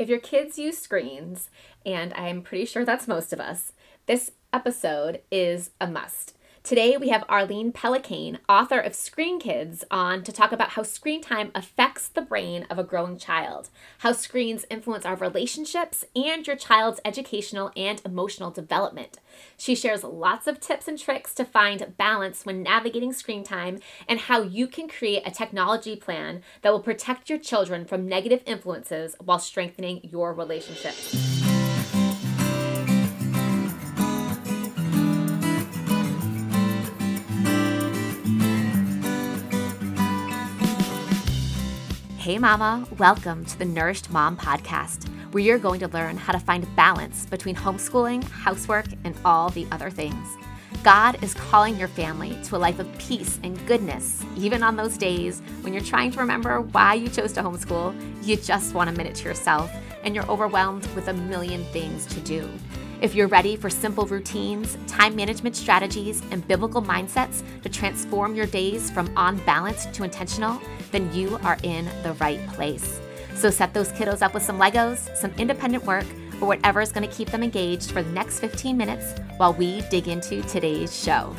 If your kids use screens, and I'm pretty sure that's most of us, this episode is a must. Today, we have Arlene Pellicane, author of Screen Kids, on to talk about how screen time affects the brain of a growing child, how screens influence our relationships, and your child's educational and emotional development. She shares lots of tips and tricks to find balance when navigating screen time and how you can create a technology plan that will protect your children from negative influences while strengthening your relationships. Hey, Mama, welcome to the Nourished Mom Podcast, where you're going to learn how to find balance between homeschooling, housework, and all the other things. God is calling your family to a life of peace and goodness, even on those days when you're trying to remember why you chose to homeschool, you just want a minute to yourself, and you're overwhelmed with a million things to do. If you're ready for simple routines, time management strategies, and biblical mindsets to transform your days from on balance to intentional, then you are in the right place. So set those kiddos up with some Legos, some independent work, or whatever is going to keep them engaged for the next 15 minutes while we dig into today's show.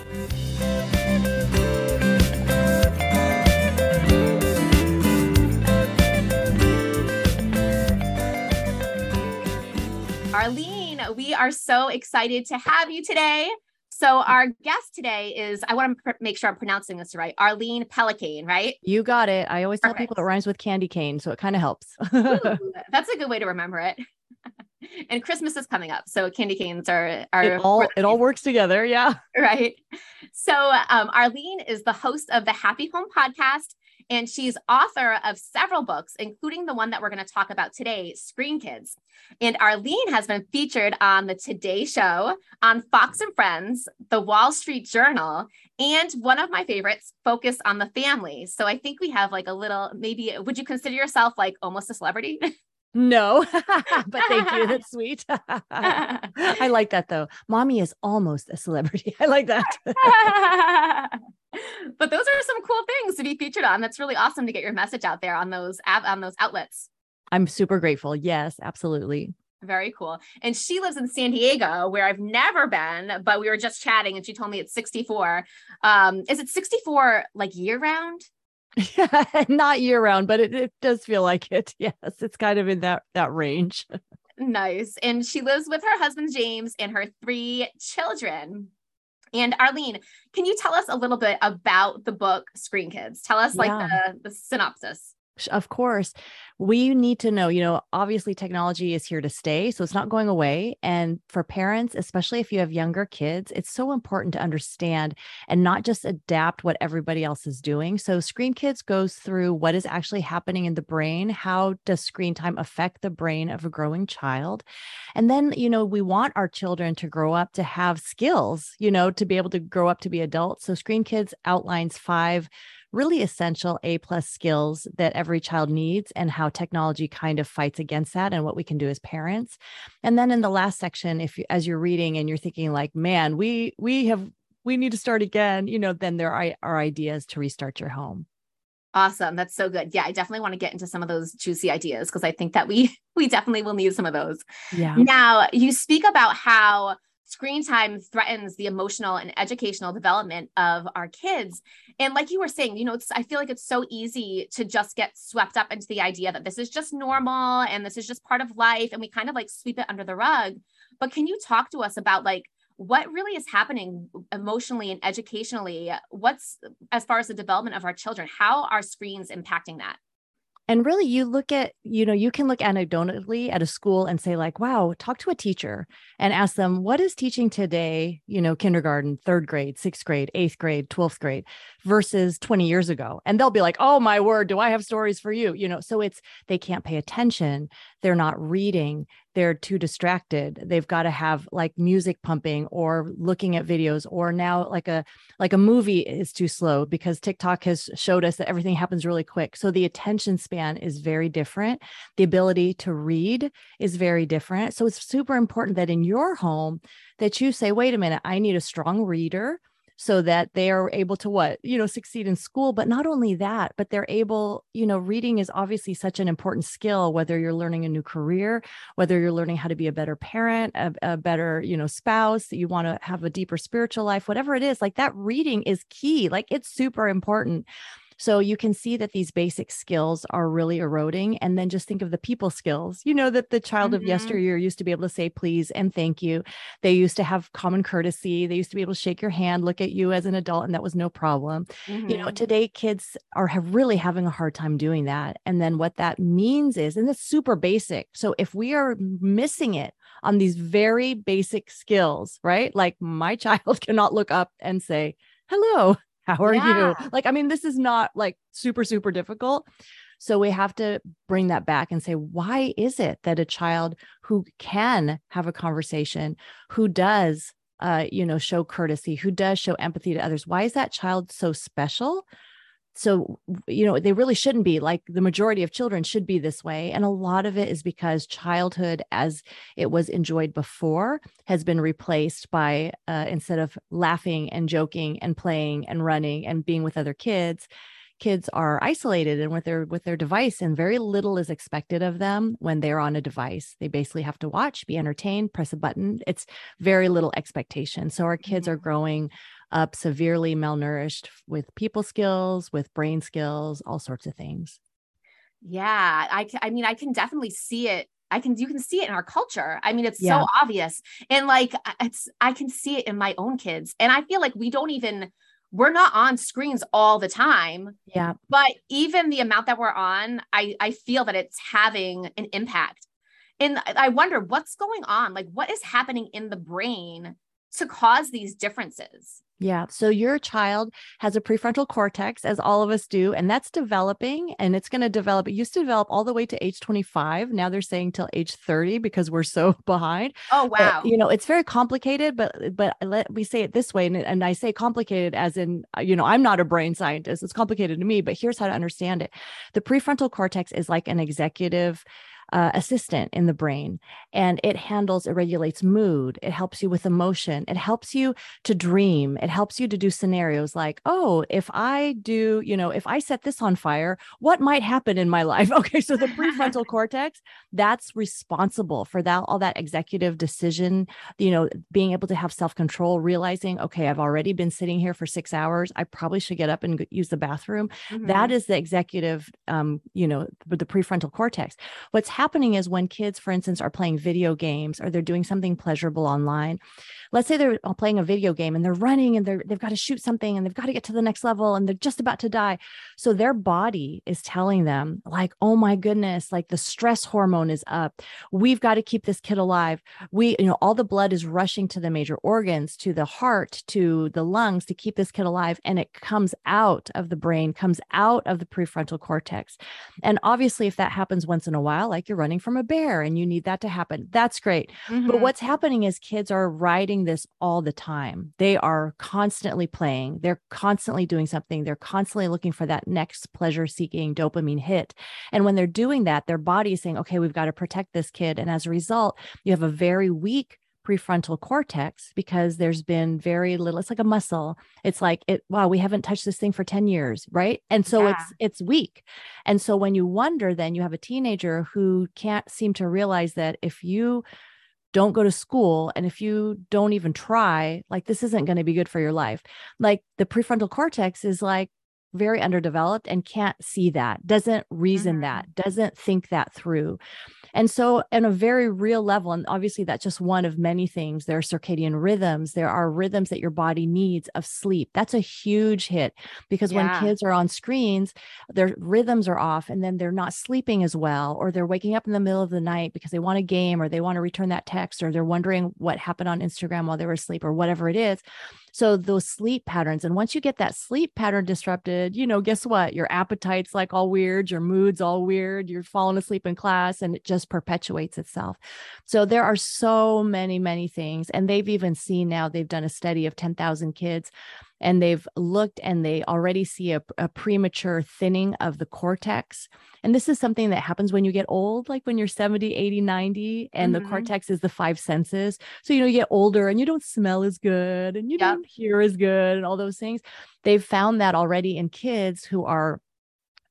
Arlene we are so excited to have you today. So our guest today is I want to pr- make sure I'm pronouncing this right. Arlene Pellicane, right? You got it. I always Perfect. tell people it rhymes with candy cane, so it kind of helps. Ooh, that's a good way to remember it. and Christmas is coming up, so candy canes are are it all it all works together. Yeah, right. So um, Arlene is the host of the Happy Home podcast and she's author of several books, including the one that we're going to talk about today, Screen Kids. And Arlene has been featured on the Today Show, on Fox and Friends, the Wall Street Journal, and one of my favorites, Focus on the Family. So I think we have like a little, maybe, would you consider yourself like almost a celebrity? No, but thank you. That's sweet. I like that though. Mommy is almost a celebrity. I like that. but those are some cool things to be featured on. That's really awesome to get your message out there on those on those outlets. I'm super grateful. Yes, absolutely. Very cool. And she lives in San Diego, where I've never been, but we were just chatting and she told me it's 64. Um, is it 64 like year round? Not year round, but it, it does feel like it. Yes, it's kind of in that that range. nice. And she lives with her husband James and her three children. And Arlene, can you tell us a little bit about the book Screen Kids? Tell us like yeah. the, the synopsis. Of course we need to know, you know, obviously technology is here to stay, so it's not going away. And for parents, especially if you have younger kids, it's so important to understand and not just adapt what everybody else is doing. So Screen Kids goes through what is actually happening in the brain, how does screen time affect the brain of a growing child? And then, you know, we want our children to grow up to have skills, you know, to be able to grow up to be adults. So Screen Kids outlines five really essential A plus skills that every child needs and how technology kind of fights against that and what we can do as parents. And then in the last section, if you, as you're reading and you're thinking like, man, we we have we need to start again, you know, then there are, are ideas to restart your home. Awesome. That's so good. Yeah, I definitely want to get into some of those juicy ideas because I think that we we definitely will need some of those. Yeah. Now, you speak about how screen time threatens the emotional and educational development of our kids. And like you were saying, you know, I feel like it's so easy to just get swept up into the idea that this is just normal and this is just part of life and we kind of like sweep it under the rug. But can you talk to us about like what really is happening emotionally and educationally? What's as far as the development of our children? How are screens impacting that? And really you look at you know you can look anecdotally at a school and say like wow talk to a teacher and ask them what is teaching today you know kindergarten third grade sixth grade eighth grade 12th grade versus 20 years ago? And they'll be like oh my word do i have stories for you? You know so it's they can't pay attention they're not reading they're too distracted. They've got to have like music pumping or looking at videos or now like a like a movie is too slow because tiktok has showed us that everything happens really quick. So the attention span is very different. The ability to read is very different. So it's super important that in your home that you say wait a minute i need a strong reader so that they are able to what you know succeed in school but not only that but they're able you know reading is obviously such an important skill whether you're learning a new career whether you're learning how to be a better parent a, a better you know spouse you want to have a deeper spiritual life whatever it is like that reading is key like it's super important so you can see that these basic skills are really eroding. And then just think of the people skills, you know, that the child mm-hmm. of yesteryear used to be able to say please and thank you. They used to have common courtesy. They used to be able to shake your hand, look at you as an adult, and that was no problem. Mm-hmm. You know, mm-hmm. today kids are have really having a hard time doing that. And then what that means is, and it's super basic. So if we are missing it on these very basic skills, right? Like my child cannot look up and say, hello how are yeah. you? Like, I mean, this is not like super, super difficult. So we have to bring that back and say, why is it that a child who can have a conversation, who does, uh, you know, show courtesy, who does show empathy to others, why is that child so special? So you know they really shouldn't be like the majority of children should be this way and a lot of it is because childhood as it was enjoyed before has been replaced by uh, instead of laughing and joking and playing and running and being with other kids kids are isolated and with their with their device and very little is expected of them when they're on a device. They basically have to watch be entertained press a button. It's very little expectation. So our kids mm-hmm. are growing up severely malnourished with people skills, with brain skills, all sorts of things. Yeah, I I mean I can definitely see it I can you can see it in our culture. I mean, it's yeah. so obvious. And like it's I can see it in my own kids. And I feel like we don't even we're not on screens all the time. Yeah. But even the amount that we're on, I I feel that it's having an impact. And I wonder what's going on. Like what is happening in the brain to cause these differences? Yeah. So your child has a prefrontal cortex, as all of us do, and that's developing and it's going to develop. It used to develop all the way to age 25. Now they're saying till age 30 because we're so behind. Oh, wow. But, you know, it's very complicated, but, but let me say it this way. And, and I say complicated as in, uh, you know, I'm not a brain scientist. It's complicated to me, but here's how to understand it. The prefrontal cortex is like an executive uh, assistant in the brain and it handles it regulates mood it helps you with emotion it helps you to dream it helps you to do scenarios like oh if i do you know if i set this on fire what might happen in my life? Okay so the prefrontal cortex that's responsible for that all that executive decision you know being able to have self-control realizing okay i've already been sitting here for six hours i probably should get up and use the bathroom. Mm-hmm. that is the executive um you know the prefrontal cortex. What's happening is when kids, for instance, are playing video games or they're doing something pleasurable online, let's say they're uh, playing a video game and they're running and they're, they've got to shoot something and they've got to get to the next level and they're just about to die. So their body is telling them, like, oh my goodness, like the stress hormone is up. We've got to keep this kid alive. We, you know, all the blood is rushing to the major organs, to the heart, to the lungs to keep this kid alive. And it comes out of the brain, comes out of the prefrontal cortex. And obviously, if that happens once in a while, like you're running from a bear and you need that to happen. That's great. Mm-hmm. But what's happening is kids are riding this all the time. They are constantly playing, they're constantly doing something, they're constantly looking for that next pleasure seeking dopamine hit. And when they're doing that, their body is saying, okay, we've got to protect this kid. And as a result, you have a very weak prefrontal cortex because there's been very little it's like a muscle. It's like it wow we haven't touched this thing for 10 years right? And so yeah. it's it's weak. And so when you wonder then you have a teenager who can't seem to realize that if you don't go to school and if you don't even try like this isn't going to be good for your life. Like the prefrontal cortex is like very underdeveloped and can't see that doesn't reason mm-hmm. that doesn't think that through and so, in a very real level, and obviously that's just one of many things, there are circadian rhythms, there are rhythms that your body needs of sleep. That's a huge hit because yeah. when kids are on screens, their rhythms are off and then they're not sleeping as well, or they're waking up in the middle of the night because they want a game or they want to return that text or they're wondering what happened on Instagram while they were asleep or whatever it is. So those sleep patterns, and once you get that sleep pattern disrupted, you know, guess what? Your appetite's like all weird, your mood's all weird, you're falling asleep in class, and it just perpetuates itself. So there are so many, many things. And they've even seen now, they've done a study of 10,000 kids and they've looked and they already see a, a, premature thinning of the cortex. And this is something that happens when you get old, like when you're 70, 80, 90, and mm-hmm. the cortex is the five senses. So, you know, you get older and you don't smell as good and you yep. don't hear as good and all those things. They've found that already in kids who are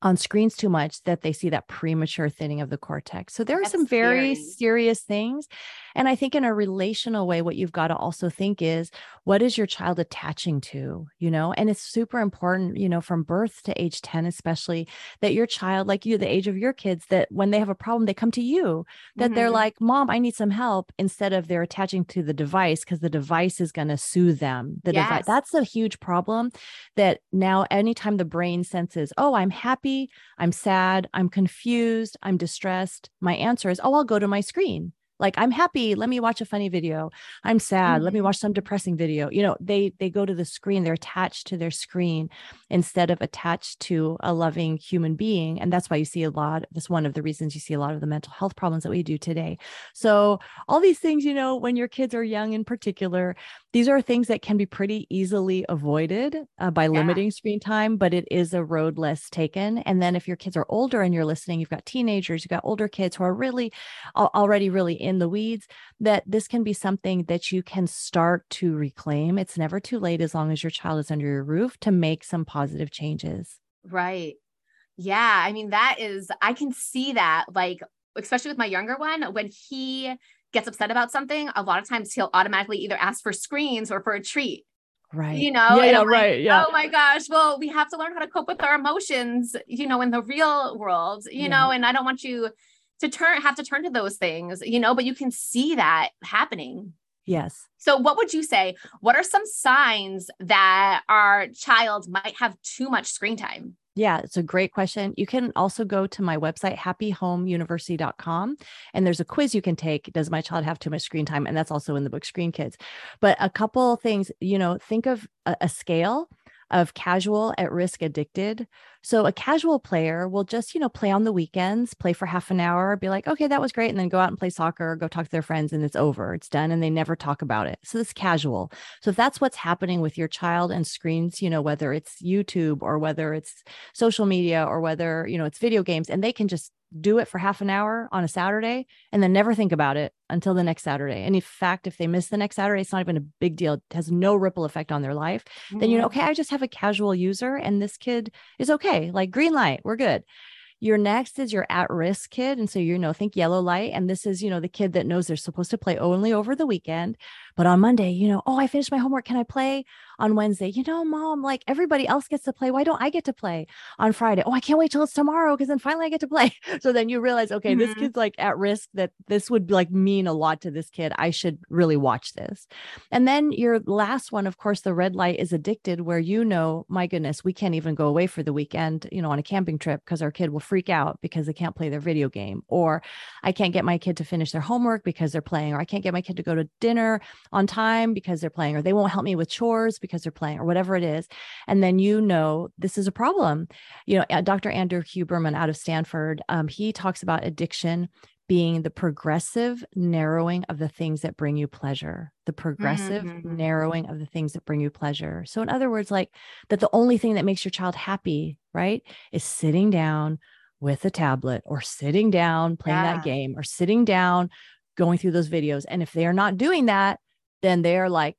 on screens too much that they see that premature thinning of the cortex. So there That's are some very scary. serious things. And I think in a relational way, what you've got to also think is what is your child attaching to, you know? And it's super important, you know, from birth to age 10, especially that your child, like you, the age of your kids, that when they have a problem, they come to you, that mm-hmm. they're like, Mom, I need some help, instead of they're attaching to the device because the device is going to soothe them. The yes. device, that's a huge problem that now anytime the brain senses, oh, I'm happy I'm sad, I'm confused, I'm distressed, my answer is, oh, I'll go to my screen like i'm happy let me watch a funny video i'm sad mm-hmm. let me mm-hmm. watch some depressing video you know they they go to the screen they're attached to their screen instead of attached to a loving human being and that's why you see a lot that's one of the reasons you see a lot of the mental health problems that we do today so all these things you know when your kids are young in particular these are things that can be pretty easily avoided uh, by yeah. limiting screen time but it is a road less taken and then if your kids are older and you're listening you've got teenagers you've got older kids who are really already really in in the weeds, that this can be something that you can start to reclaim. It's never too late as long as your child is under your roof to make some positive changes. Right. Yeah. I mean, that is, I can see that, like, especially with my younger one, when he gets upset about something, a lot of times he'll automatically either ask for screens or for a treat. Right. You know, yeah, yeah right. Yeah. Oh my gosh. Well, we have to learn how to cope with our emotions, you know, in the real world, you yeah. know, and I don't want you to turn have to turn to those things you know but you can see that happening yes so what would you say what are some signs that our child might have too much screen time yeah, it's a great question. You can also go to my website, happyhomeuniversity.com, and there's a quiz you can take. Does my child have too much screen time? And that's also in the book Screen Kids. But a couple things, you know, think of a, a scale of casual, at risk, addicted. So a casual player will just, you know, play on the weekends, play for half an hour, be like, okay, that was great. And then go out and play soccer, go talk to their friends, and it's over. It's done. And they never talk about it. So it's casual. So if that's what's happening with your child and screens, you know, whether it's YouTube or whether it's social media or whether, you know, it's video games, and they can just do it for half an hour on a Saturday and then never think about it until the next Saturday. And in fact, if they miss the next Saturday, it's not even a big deal. It has no ripple effect on their life. Mm-hmm. Then you know, mm-hmm. okay, I just have a casual user and this kid is okay. Like green light, we're good. Your next is your at risk kid. And so, you know, think yellow light. And this is, you know, the kid that knows they're supposed to play only over the weekend. But on Monday, you know, oh, I finished my homework. Can I play on Wednesday? You know, mom, like everybody else gets to play. Why don't I get to play on Friday? Oh, I can't wait till it's tomorrow because then finally I get to play. So then you realize, okay, mm-hmm. this kid's like at risk that this would like mean a lot to this kid. I should really watch this. And then your last one, of course, the red light is addicted, where you know, my goodness, we can't even go away for the weekend, you know, on a camping trip because our kid will freak out because they can't play their video game, or I can't get my kid to finish their homework because they're playing, or I can't get my kid to go to dinner on time because they're playing, or they won't help me with chores because they're playing, or whatever it is. And then you know this is a problem. You know, Dr. Andrew Huberman out of Stanford, um, he talks about addiction being the progressive narrowing of the things that bring you pleasure, the progressive mm-hmm. narrowing of the things that bring you pleasure. So, in other words, like that the only thing that makes your child happy, right, is sitting down with a tablet or sitting down playing yeah. that game or sitting down going through those videos. And if they are not doing that, then they're like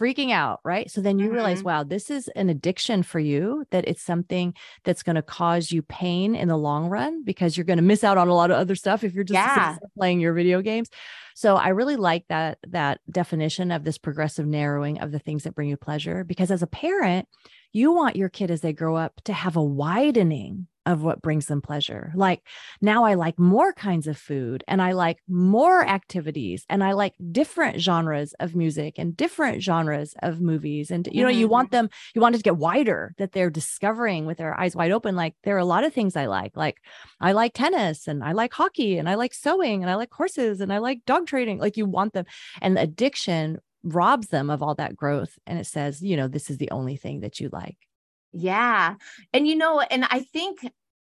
freaking out, right? So then you mm-hmm. realize, wow, this is an addiction for you, that it's something that's going to cause you pain in the long run because you're going to miss out on a lot of other stuff if you're just yeah. playing your video games. So I really like that that definition of this progressive narrowing of the things that bring you pleasure because as a parent, you want your kid as they grow up to have a widening of what brings them pleasure. Like now I like more kinds of food and I like more activities and I like different genres of music and different genres of movies. And you know, mm-hmm. you want them, you want it to get wider that they're discovering with their eyes wide open. Like there are a lot of things I like. Like I like tennis and I like hockey and I like sewing and I like horses and I like dog trading. Like you want them. And addiction robs them of all that growth. And it says, you know, this is the only thing that you like. Yeah. And you know, and I think,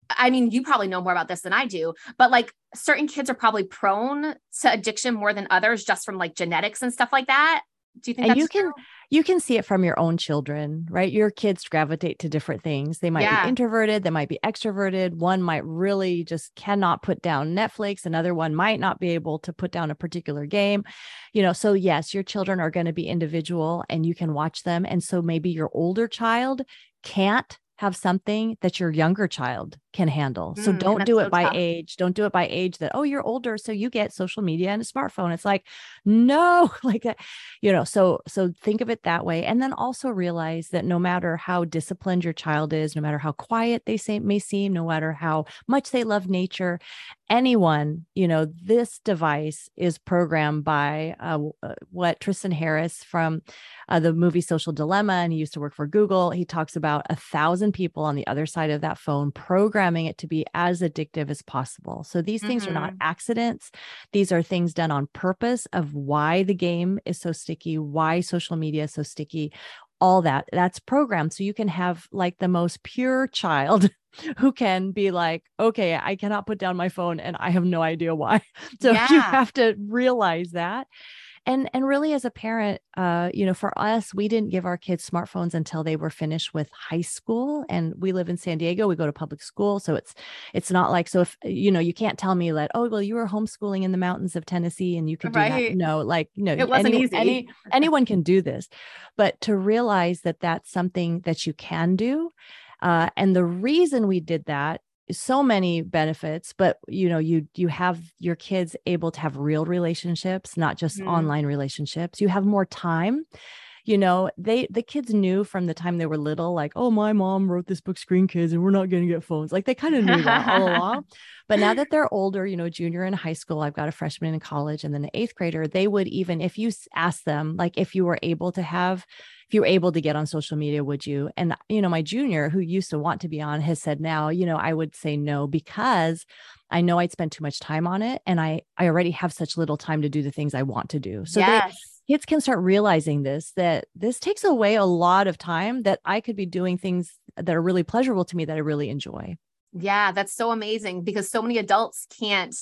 I mean, you probably know more about this than I do, but like certain kids are probably prone to addiction more than others just from like genetics and stuff like that. Do you think and you can, you can see it from your own children, right? Your kids gravitate to different things. They might Yeah. be introverted, they might be extroverted. One might really just cannot put down Netflix, another one might not be able to put down a particular game. You know, so yes, your children are going to be individual and you can watch them. And so maybe your older child can't have something that your younger child can handle. So Mm, and don't do so it by tough. age. Don't do it by age that, oh, you're older. So you get social media and a smartphone. It's like, no, like that, you know, so so think of it that way. And then also realize that no matter how disciplined your child is, no matter how quiet they say may seem, no matter how much they love nature, anyone, you know, this device is programmed by uh, uh, what Tristan Harris from uh, the movie Social Dilemma, and he used to work for Google. He talks about a thousand people on the other side of that phone programming it to be as addictive as possible. So these things are not mm-hmm. accidents. These are things done on purpose of why the game is so sticky, why social media is so sticky, all that. That's programmed. So you can have like the most pure child who can be like, okay, I cannot put down my phone and I have no idea why. So you have to realize that. And and really as a parent, uh, you know, for us, we didn't give our kids smartphones until they were finished with high school. And we live in San Diego. We go to public school. So it's it's not like so if you know, you can't tell me that, oh, well, you were homeschooling in the mountains of Tennessee and you could do Right. that. No, like, no, It wasn't any- easy. any- anyone can do this but to realize that that's something that you can do uh, and the reason we did that so many benefits but you know you you have your kids able to have real relationships not just Mhm. online relationships you have more time you know they the kids knew from the time they were little like oh my mom wrote this book screen kids and we're not going to get phones. Like they kind of knew that all along. But now that they're older you know junior in high school i've got a freshman in college and then an eighth grader they would even if you ask them like if you were able to have if you were able to get on social media would you? And you know my junior who used to want to be on has said now you know i would say no because i know i'd spend too much time on it and i i already have such little time to do the things i want to do. So they, yes. Kids can start realizing this that this takes away a lot of time that I could be doing things that are really pleasurable to me that I really enjoy. Yeah, that's so amazing because so many adults can't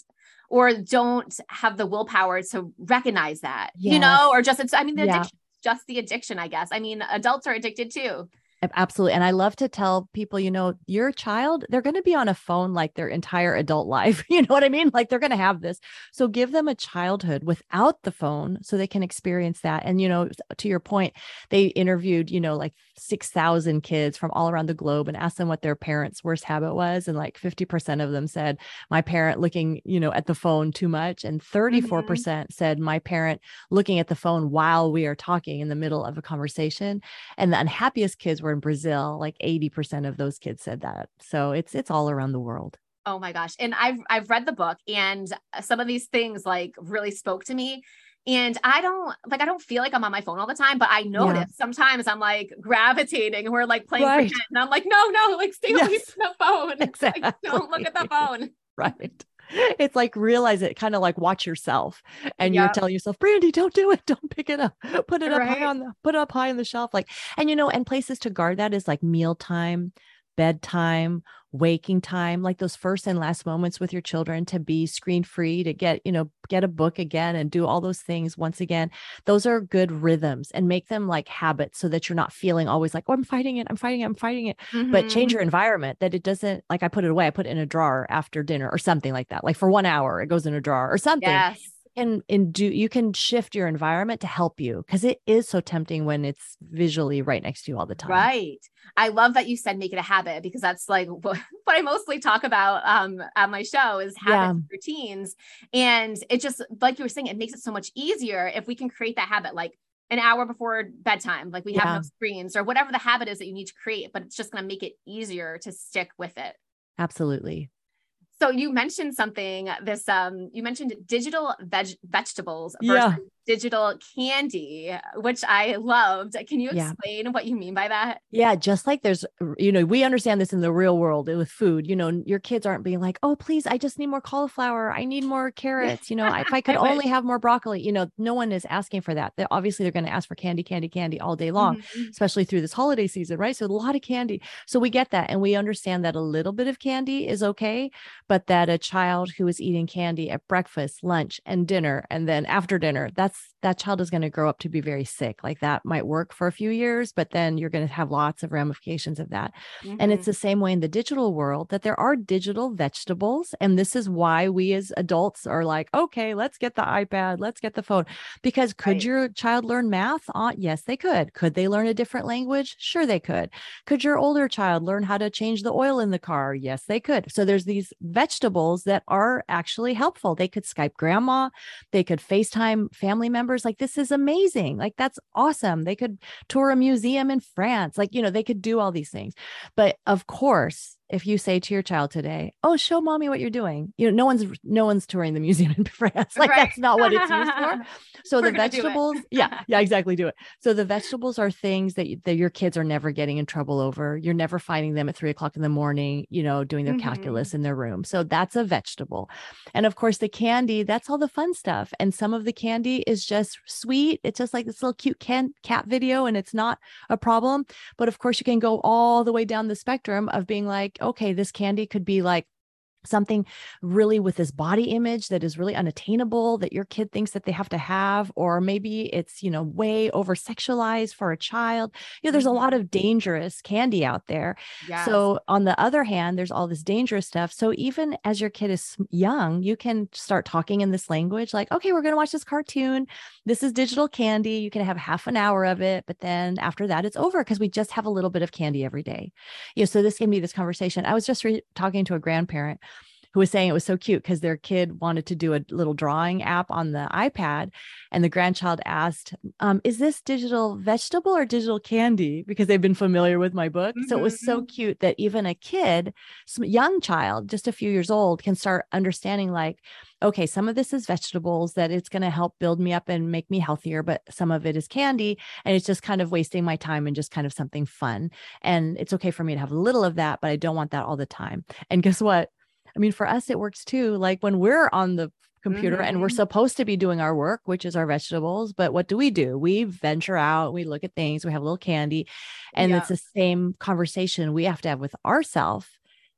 or don't have the willpower to recognize that, you know, or just it's, I mean, the Yeah. addiction, just the addiction, I guess. I mean, adults are addicted too. Ab- Absolutely. And I love to tell people, you know, your child, they're going to be on a phone like their entire adult life. You know what I mean? Like they're going to have this. So give them a childhood without the phone so they can experience that. And, you know, to your point, they interviewed, you know, like 6,000 kids from all around the globe and asked them what their parents' worst habit was. And like 50% of them said, my parent looking, you know, at the phone too much. And mm-hmm. 34% said, my parent looking at the phone while we are talking in the middle of a conversation and the unhappiest kids were in Brazil. Like 80% of those kids said that. So it's it's all around the world. Oh my gosh. And I've I've read the book and uh, some of these things like really spoke to me. And I don't like I don't feel like I'm on my phone all the time, but I notice sometimes I'm like gravitating. We're like playing Right. pretend, and I'm like, no, no, like stay away Yes. from the phone. Exactly. Like, don't look at the phone. Right. It's like realize it, kind of like watch yourself, and you're telling yourself, Brandy, don't do it, don't pick it up, put it up high on the put it up high on the shelf. Like, and you know, and places to guard that is like mealtime, bedtime, waking time, like those first and last moments with your children to be screen free, to get, you know, get a book again and do all those things once again. Those are good rhythms and make them like habits so that you're not feeling always like, oh, I'm fighting it, I'm fighting it, I'm fighting it. But change your mm-hmm. environment that it doesn't like I put it away, I put it in a drawer after dinner or something like that. Like for one hour, it goes in a drawer or something Yes. And and do you can shift your environment to help you because it is so tempting when it's visually right next to you all the time. Right. I love that you said make it a habit because that's like what, what I mostly talk about um on my show is habits and routines. And it just like you were saying, it makes it so much easier if we can create that habit like an hour before bedtime, like we have Yeah. no screens or whatever the habit is that you need to create, but it's just going to make it easier to stick with it. Absolutely. So you mentioned something this um you mentioned digital veg- vegetables versus Yeah. Digital candy, which I loved. Can you Yeah. explain what you mean by that? Yeah, just like there's, you know, we understand this in the real world with food. You know, your kids aren't being like, "Oh, please, I just need more cauliflower. I need more carrots." You know, if I could I only have more broccoli. You know, no one is asking for that. They obviously they're going to ask for candy, candy, candy all day long. Mhm. especially through this holiday season, right? So a lot of candy. So we get that and we understand that a little bit of candy is okay, but that a child who is eating candy at breakfast, lunch, and dinner, and then after dinner, that's that child is going to grow up to be very sick like that might work for a few years but then you're going to have lots of ramifications of that. Mm-hmm. and it's mm-hmm. the same way in the digital world that there are digital vegetables and this is why we as adults are like okay let's get the ipad let's get the phone. Because could right. your child learn math? Uh, yes they could. Could they learn a different language? Sure they could. Could your older child learn how to change the oil in the car? Yes they could. So there's these vegetables that are actually helpful. They could skype grandma they could facetime family members like this is amazing like that's awesome they could tour a museum in france like you know they could do all these things. But of course if you say to your child today, "Oh, show mommy what you're doing," you know, no one's no one's touring the museum in France. Like right. that's not what it's used for. So We're the vegetables, yeah, yeah, exactly, do it. So the vegetables are things that that your kids are never getting in trouble over. You're never finding them at three o'clock in the morning, you know, doing their mm-hmm. calculus in their room. So that's a vegetable, and of course the candy. That's all the fun stuff. And some of the candy is just sweet. It's just like this little cute can- cat video, and it's not a problem. But of course, you can go all the way down the spectrum of being like okay, this candy could be like something really with this body image that is really unattainable that your kid thinks that they have to have or maybe it's you know way over sexualized for a child. You know there's a lot mm-hmm. of dangerous candy out there. Yes. so on the other hand there's all this dangerous stuff. So even as your kid is young you can start talking in this language like okay we're going to watch this cartoon. This is digital candy. You can have half an hour of it but then after that it's over because we just have a little bit of candy every day. You know so this can be this conversation. I was just re- talking to a grandparent who was saying it was so cute because their kid wanted to do a little drawing app on the iPad. And the grandchild asked, um, Is this digital vegetable or digital candy? Because they've been familiar with my book. Mm-hmm. So it was so mm-hmm. cute that even a kid, some young child, just a few years old, can start understanding like, okay, some of this is vegetables that it's going to help build me up and make me healthier, but some of it is candy and it's just kind of wasting my time and just kind of something fun. And it's okay for me to have a little of that, but I don't want that all the time. And guess what? I mean, for us, it works too. Like when we're on the computer mm-hmm. and we're mm-hmm. supposed to be doing our work, which is our vegetables. But what do we do? We venture out, we look at things, we have a little candy. And yeah. it's the same conversation we have to have with ourselves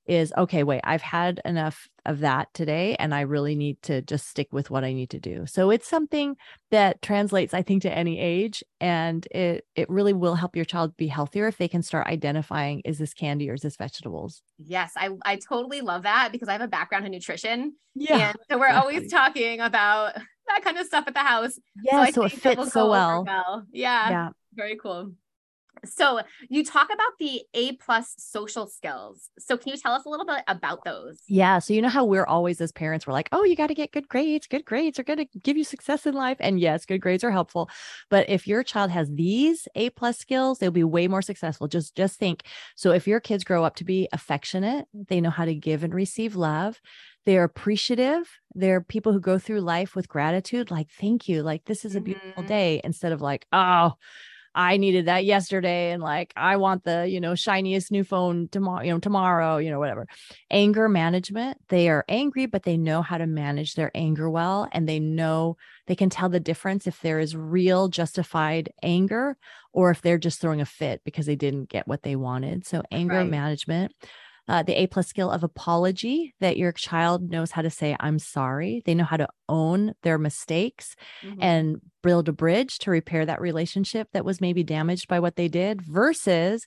is okay, wait, I've had enough of that today and I really need to just stick with what I need to do. So it's something that translates I think to any age and it it really will help your child be healthier if they can start identifying is this candy or is this vegetables. Yes, I I totally love that because I have a background in nutrition. Yeah. And so we're always talking about that kind of stuff at the house. Yeah, so, so it fits so well. well. Yeah. Yeah. Very cool. So you talk about the A plus social skills. So can you tell us a little bit about those? Yeah. So you know how we're always as parents, we're like, oh, you got to get good grades. Good grades are going to give you success in life. And yes, good grades are helpful. But if your child has these A plus skills, they'll be way more successful. Just just think. So if your kids grow up to be affectionate, they know how to give and receive love. They're appreciative. They're people who go through life with gratitude, like, thank you. Like, this is a beautiful mm-hmm. day, instead of like, oh, I needed that yesterday and like I want the, you know, shiniest new phone tomorrow, you know, tomorrow, you know, whatever. Anger management, they are angry but they know how to manage their anger well and they know they can tell the difference if there is real justified anger or if they're just throwing a fit because they didn't get what they wanted. So anger right. management uh, the A plus skill of apology that your child knows how to say, I'm sorry. They know how to own their mistakes mm-hmm. and build a bridge to repair that relationship that was maybe damaged by what they did versus,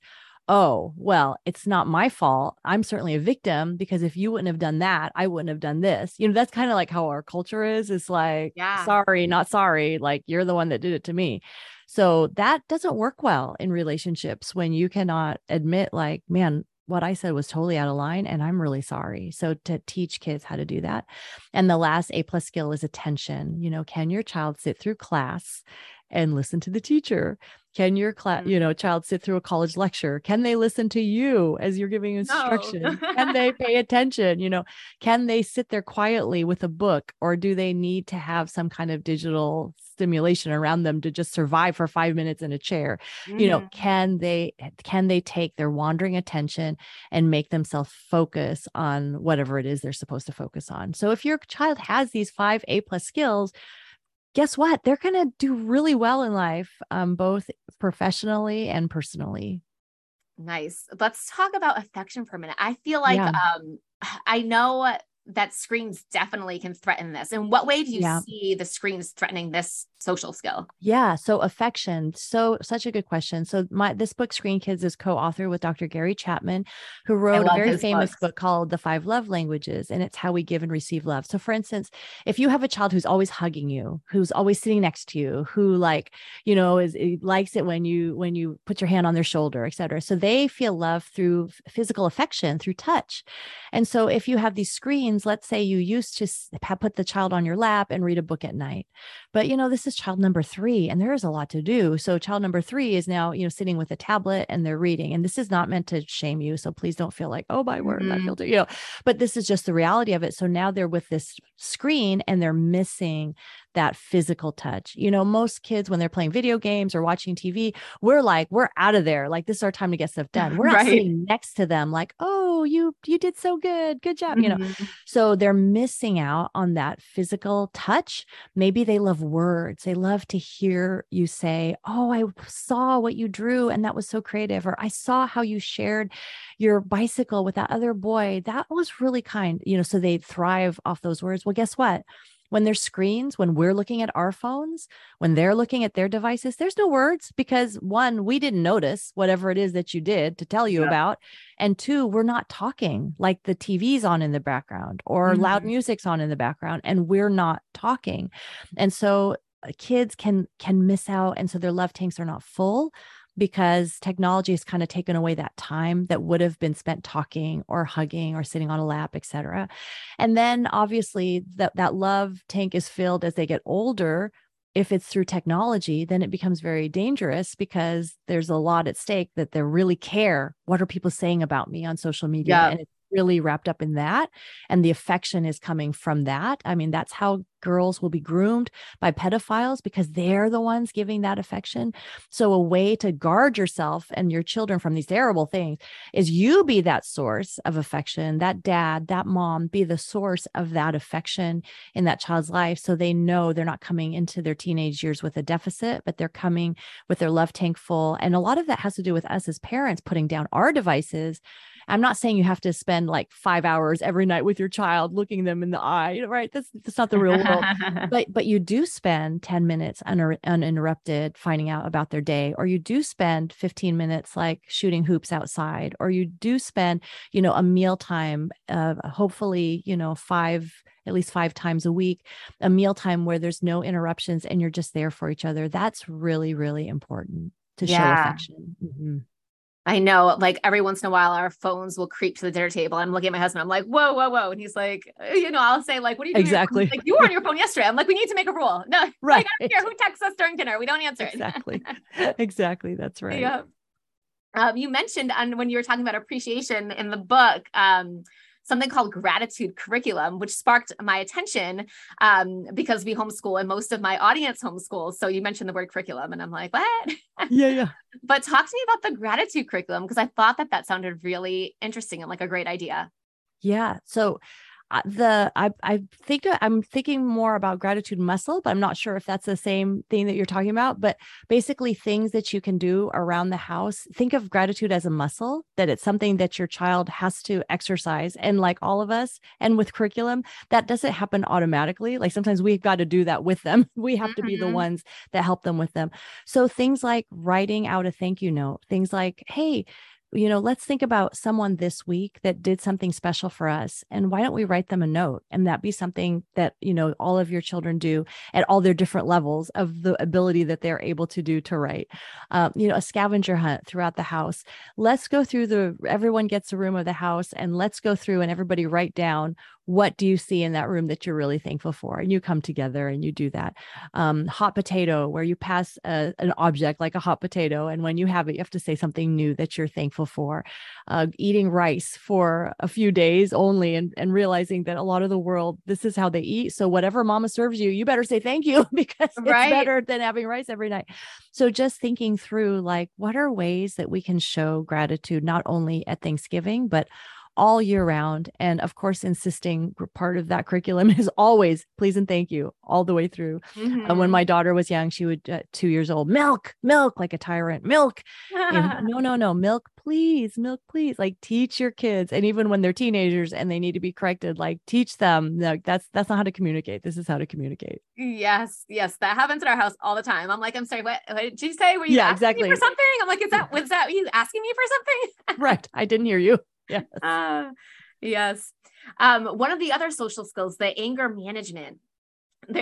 oh, well, it's not my fault. I'm certainly a victim because if you wouldn't have done that, I wouldn't have done this. You know, that's kind of like how our culture is. It's like, yeah. sorry, not sorry. Like you're the one that did it to me. So that doesn't work well in relationships when you cannot admit, like, man, what I said was totally out of line and I'm really sorry. So to teach kids how to do that. And the last A plus skill is attention. You know, can your child sit through class and listen to the teacher? Can your class, you mm-hmm. know, child sit through a college lecture? Can they listen to you as you're giving instruction? No. can they pay attention? You know, can they sit there quietly with a book or do they need to have some kind of digital stimulation around them to just survive for 5 minutes in a chair? Mm. You know, mm-hmm. can they can they take their wandering attention and make themselves focus on whatever it is they're supposed to focus on? So if your child has these 5 A plus skills, guess what? They're going to do really well in life, um, both professionally and personally. Nice. Let's talk about affection for a minute. I feel like yeah. um, I know that screens definitely can threaten this. In what way do you Yeah. see the screens threatening this social skill? Yeah. So affection. So such a good question. So my this book, Screen Kids, is co-authored with Dr. Gary Chapman, who wrote a very famous books. book called The Five Love Languages, and it's how we give and receive love. So for instance, if you have a child who's always hugging you, who's always sitting next to you, who like, you know, is eh, likes it when you when you put your hand on their shoulder, et cetera. So they feel love through physical affection, through touch. And so if you have these screens, let's say you used to put the child on your lap and read a book at night. But you know, this is child number 3 and there is a lot to do. So child number 3 is now, you know, sitting with a tablet and they're reading. And this is not meant to shame you, so please don't feel like, "Oh my word, I Mhm. feel too, you know." But this is just the reality of it. So now they're with this screen and they're missing that physical touch. You know, most kids when they're playing video games or watching TV, we're like, we're out of there. Like this is our time to get stuff done. We're not Right. sitting next to them like, "Oh, you you did so good. Good job." You know, Mhm. so they're missing out on that physical touch. Maybe they love words. They love to hear you say, Oh, I saw what you drew and that was so creative. Or I saw how you shared your bicycle with that other boy. That was really kind. You know, so they thrive off those words. Well, guess what? When there's screens, when we're looking at our phones, when they're looking at their devices, there's no words because one, we didn't notice whatever it is that you did to tell you Yep. about. And two, we're not talking like the TV's on in the background or loud Mhm. music's on in the background and we're not talking. And so uh, kids can can miss out and so their love tanks are not full because technology has kind of taken away that time that would have been spent talking or hugging or sitting on a lap, et cetera. And then obviously that that love tank is filled as they get older if it's through technology, then it becomes very dangerous because there's a lot at stake that they really care. What are people saying about me on social media? Yeah. And it's really wrapped up in that. And the affection is coming from that. I mean, that's how girls will be groomed by pedophiles because they're the ones giving that affection. So, a way to guard yourself and your children from these terrible things is you be that source of affection, that dad, that mom, be the source of that affection in that child's life so they know they're not coming into their teenage years with a deficit, but they're coming with their love tank full. And a lot of that has to do with us as parents putting down our devices. I'm not saying you have to spend like five hours every night with your child looking them in the eye, right? That's that's not the real world. but but you do spend 10 minutes uninter- uninterrupted finding out about their day or you do spend 15 minutes like shooting hoops outside or you do spend you know a mealtime uh, hopefully you know five at least five times a week a mealtime where there's no interruptions and you're just there for each other that's really really important to show Yeah. affection Mhm. I know, like every once in a while, our phones will creep to the dinner table. I'm looking at my husband. I'm like, whoa, whoa, whoa. And he's like, uh, you know, I'll say, like, what are you doing? on your phone?" Exactly. Like, you were on your phone yesterday. I'm like, we need to make a rule. No, right I don't care who texts us during dinner. We don't answer it. exactly exactly that's right Yeah. Um, you mentioned on when you were talking about appreciation in the book, um, something called gratitude curriculum, which sparked my attention um, because we homeschool and most of my audience homeschools. So you mentioned the word curriculum, and I'm like, what? yeah yeah but talk to me about the gratitude curriculum because I thought that that sounded really interesting and like a great idea. Yeah. So the I I think uh, I'm thinking more about gratitude muscle, but I'm not sure if that's the same thing that you're talking about. But basically, things that you can do around the house. Think of gratitude as a muscle. That it's something that your child has to exercise, and like all of us, and with curriculum, that doesn't happen automatically. Like sometimes we've got to do that with them. We have to be the Mhm. ones that help them with them. So things like writing out a thank you note. Things like, hey you know, let's think about someone this week that did something special for us. And why don't we write them a note? And that be something that, you know, all of your children do at all their different levels of the ability that they're able to do to write. Um, you know, a scavenger hunt throughout the house. Let's go through the, everyone gets a room of the house and let's go through and everybody write down what do you see in that room that you're really thankful for? And you come together and you do that. Um, hot potato, where you pass a, an object like a hot potato. And when you have it, you have to say something new that you're thankful for. Uh, eating rice for a few days only and, and realizing that a lot of the world, this is how they eat. So whatever mama serves you, you better say thank you because it's Right. better than having rice every night. So just thinking through like, what are ways that we can show gratitude, not only at Thanksgiving, but all year round. And of course, insisting part of that curriculum is always please and thank you all the way through. Mm-hmm. And when my daughter was young, she would, uh, two years old, milk, milk, like a tyrant, milk. and, no, no, no, milk, please, milk, please. Like teach your kids. And even when they're teenagers and they need to be corrected, like teach them. Like that's that's not how to communicate. This is how to communicate. Yes, yes. That happens in our house all the time. I'm like, I'm sorry, what, what did you say? Were you yeah, exactly. for something? I'm like, is that was that you asking me for something? right. I didn't hear you. Yes. Uh, yes. Um, one of the other social skills, the anger management.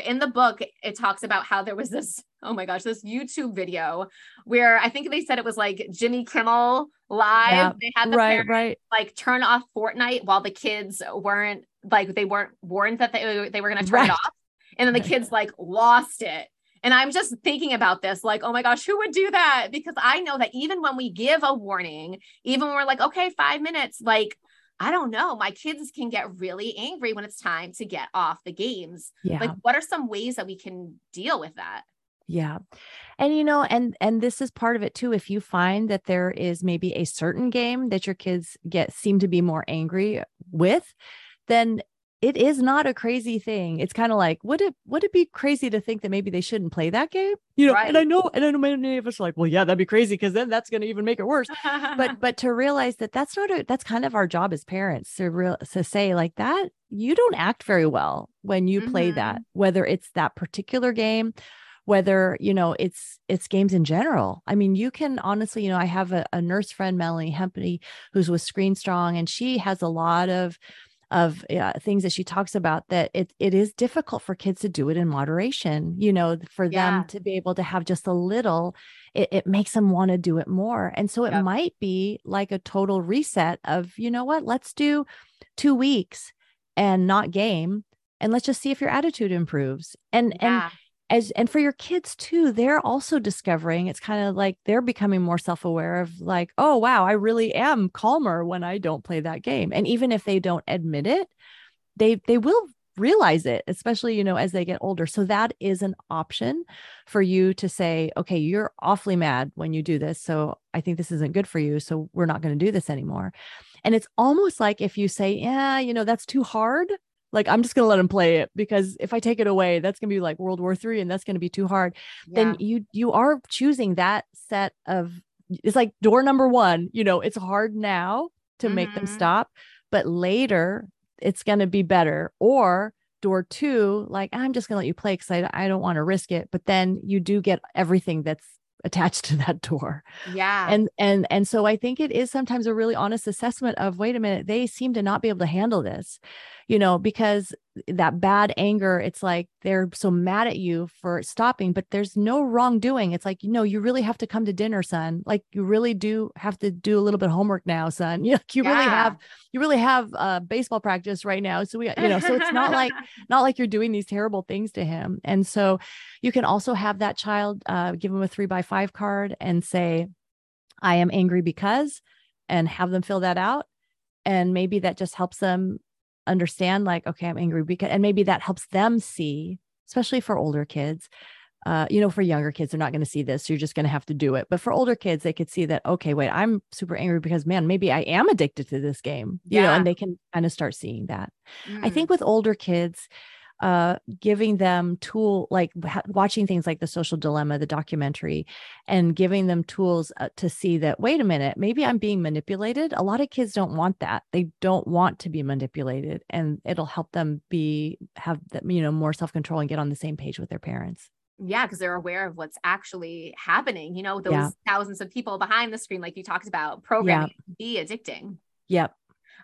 In the book, it talks about how there was this, oh my gosh, this YouTube video where I think they said it was like Jimmy Kimmel live. Yeah, they had the right, parents, right. like turn off Fortnite while the kids weren't like they weren't warned that they, they were going to turn right. it off. And then the kids like lost it. And I'm just thinking about this, like, oh my gosh, who would do that? Because I know that even when we give a warning, even when we're like, okay, five minutes, like, I don't know, my kids can get really angry when it's time to get off the games. Yeah. Like, what are some ways that we can deal with that? Yeah. And you know, and and this is part of it too. If you find that there is maybe a certain game that your kids get seem to be more angry with, then it is not a crazy thing. It's kind of like, would it would it be crazy to think that maybe they shouldn't play that game? You know, right. and I know, and I know many of us are like, well, yeah, that'd be crazy because then that's going to even make it worse. but but to realize that that's not a that's kind of our job as parents to real to say like that you don't act very well when you mm-hmm. play that, mm-hmm. whether it's that particular game whether you know it's it's games in general i mean you can honestly you know i have a, a nurse friend melanie hempany who's with screen strong and she has a lot of of uh, things that she talks about that it it is difficult for kids to do it in moderation you know for yeah. them to be able to have just a little it, it makes them want to do it more and so it yep. might be like a total reset of you know what let's do two weeks and not game and let's just see if your attitude improves and yeah. and as and for your kids too they're also discovering it's kind of like they're becoming more self-aware of like oh wow i really am calmer when i don't play that game. And even if they don't admit it they they will realize it especially you know as they get older. So that is an option for you to say okay you're awfully mad when you do this so i think this isn't good for you so we're not going to do this anymore. And it's almost like if you say yeah you know that's too hard like i'm just going to let him play it because if i take it away that's going to be like world war three and that's going to be too hard yeah. then you you are choosing that set of it's like door number one you know it's hard now to mm-hmm. make them mm-hmm. stop but later it's going to be better or door two like i'm just going to let you play because I, I don't want to risk it but then you do get everything that's attached to that door yeah and and and so i think it is sometimes a really honest assessment of wait a minute they seem to not be able to handle this you know, because that bad anger, it's like they're so mad at you for stopping, but there's no wrongdoing. It's like, you know, you really have to come to dinner, son. Like you really do have to do a little bit of homework now, son. You, you yeah. really have, you really have uh, baseball practice right now. So we, you know, so it's not like, not like you're doing these terrible things to him. And so you can also have that child uh, give him a three by five card and say, I am angry because, and have them fill that out and maybe that just helps them understand like okay i'm angry because and maybe that helps them see especially for older kids uh, you know, for younger kids, they're not going to see this. So you're just going to have to do it. But for older kids, they could see that, okay, wait, I'm super angry because, man, maybe I am addicted to this game, you yeah. know, and they can kind of start seeing that. Mm. I think with older kids, uh, giving them tool like ha- watching things like the social dilemma the documentary and giving them tools uh, to see that wait a minute maybe i'm being manipulated. A lot of kids don't want that. They don't want to be manipulated and it'll help them be have them you know more self-control and get on the same page with their parents. Yeah because they're aware of what's actually happening you know those yeah. thousands of people behind the screen like you talked about programming yeah. be addicting. Yep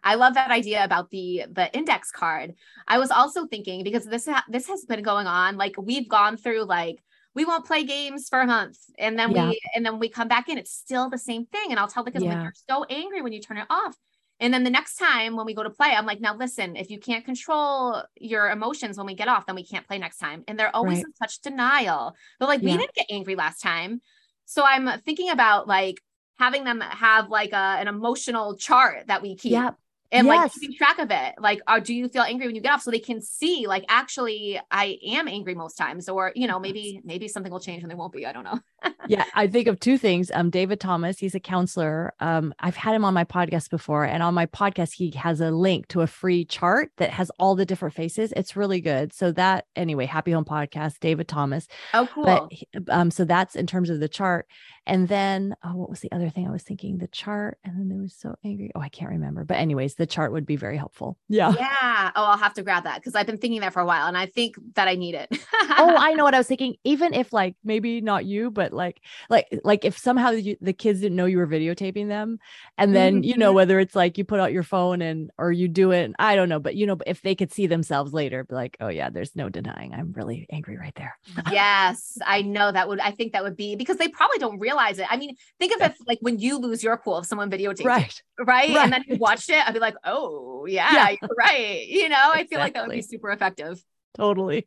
I love that idea about the the index card. I was also thinking because this ha- this has been going on like we've gone through like we won't play games for a month and then yeah. we and then we come back in it's still the same thing and I'll tell the kids yeah. like, you're so angry when you turn it off. And then the next time when we go to play, I'm like, now listen, if you can't control your emotions when we get off, then we can't play next time. And they're always right. in such denial. They're like, yeah. we didn't get angry last time. So I'm thinking about like having them have like a, an emotional chart that we keep. Yep and yes. like keeping track of it like do you feel angry when you get off? So they can see like actually i am angry most times or you know maybe maybe something will change and they won't be i don't know yeah, I think of two things. Um, David Thomas, he's a counselor. Um, I've had him on my podcast before, and on my podcast, he has a link to a free chart that has all the different faces. It's really good. So that anyway, Happy Home Podcast, David Thomas. Oh, cool. But um, so that's in terms of the chart. And then, oh, what was the other thing I was thinking? The chart. And then they was so angry. Oh, I can't remember. But, anyways, the chart would be very helpful. Yeah. Yeah. Oh, I'll have to grab that because I've been thinking that for a while and I think that I need it. oh, I know what I was thinking. Even if, like, maybe not you, but like, like, like if somehow you, the kids didn't know you were videotaping them. And then, you know, mm-hmm. whether it's like you put out your phone and, or you do it, I don't know. But, you know, if they could see themselves later, be like, oh, yeah, there's no denying I'm really angry right there. yes. I know that would, I think that would be because they probably don't realize it. I mean, think of it like when you lose your cool if someone videotapes right. right. right? And then you watched it, I'd be like, oh yeah, yeah. right. You know, exactly. I feel like that would be super effective. Totally.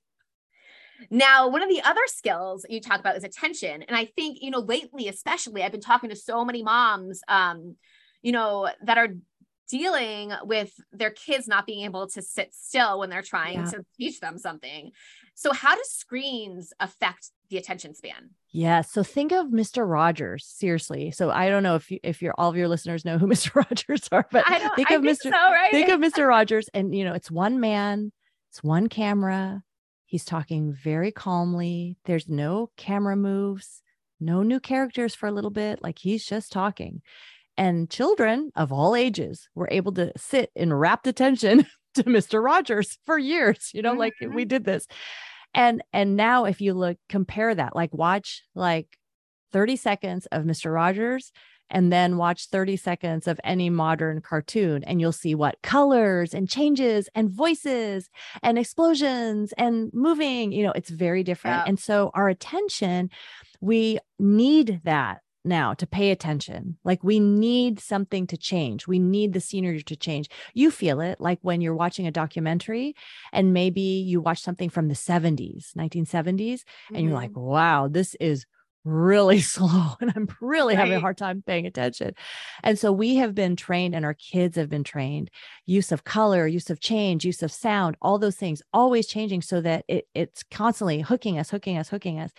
Now, one of the other skills you talk about is attention. And I think, you know, lately, especially, I've been talking to so many moms, um, you know, that are dealing with their kids not being able to sit still when they're trying yeah. to teach them something. So, how do screens affect the attention span? Yeah. So think of Mr. Rogers. Seriously. So I don't know if you, if you're all of your listeners know who Mr. Rogers are, but think of Mr. So, right? Think of Mr. Rogers, and you know it's one man, it's one camera. He's talking very calmly. There's no camera moves, no new characters for a little bit. Like he's just talking. And children of all ages were able to sit in rapt attention to Mr. Rogers for years. You know, like we mm-hmm. did this. And and now if you look compare that, like watch like 30 seconds of Mr. Rogers and then watch 30 seconds of any modern cartoon and you'll see what colors and changes and voices and explosions and moving you know it's very different yeah. and so our attention we need that now to pay attention. Like we need something to change. We need the scenery to change. You feel it like when you're watching a documentary and maybe you watch something from the 70s, 1970s, mm-hmm. and you're like, mm-hmm. wow, this is really slow and I'm really right. having a hard time paying attention. And so we have been trained and our kids have been trained use of color, use of change, use of sound, all those things always changing so that it, it's constantly hooking us, hooking us, hooking us.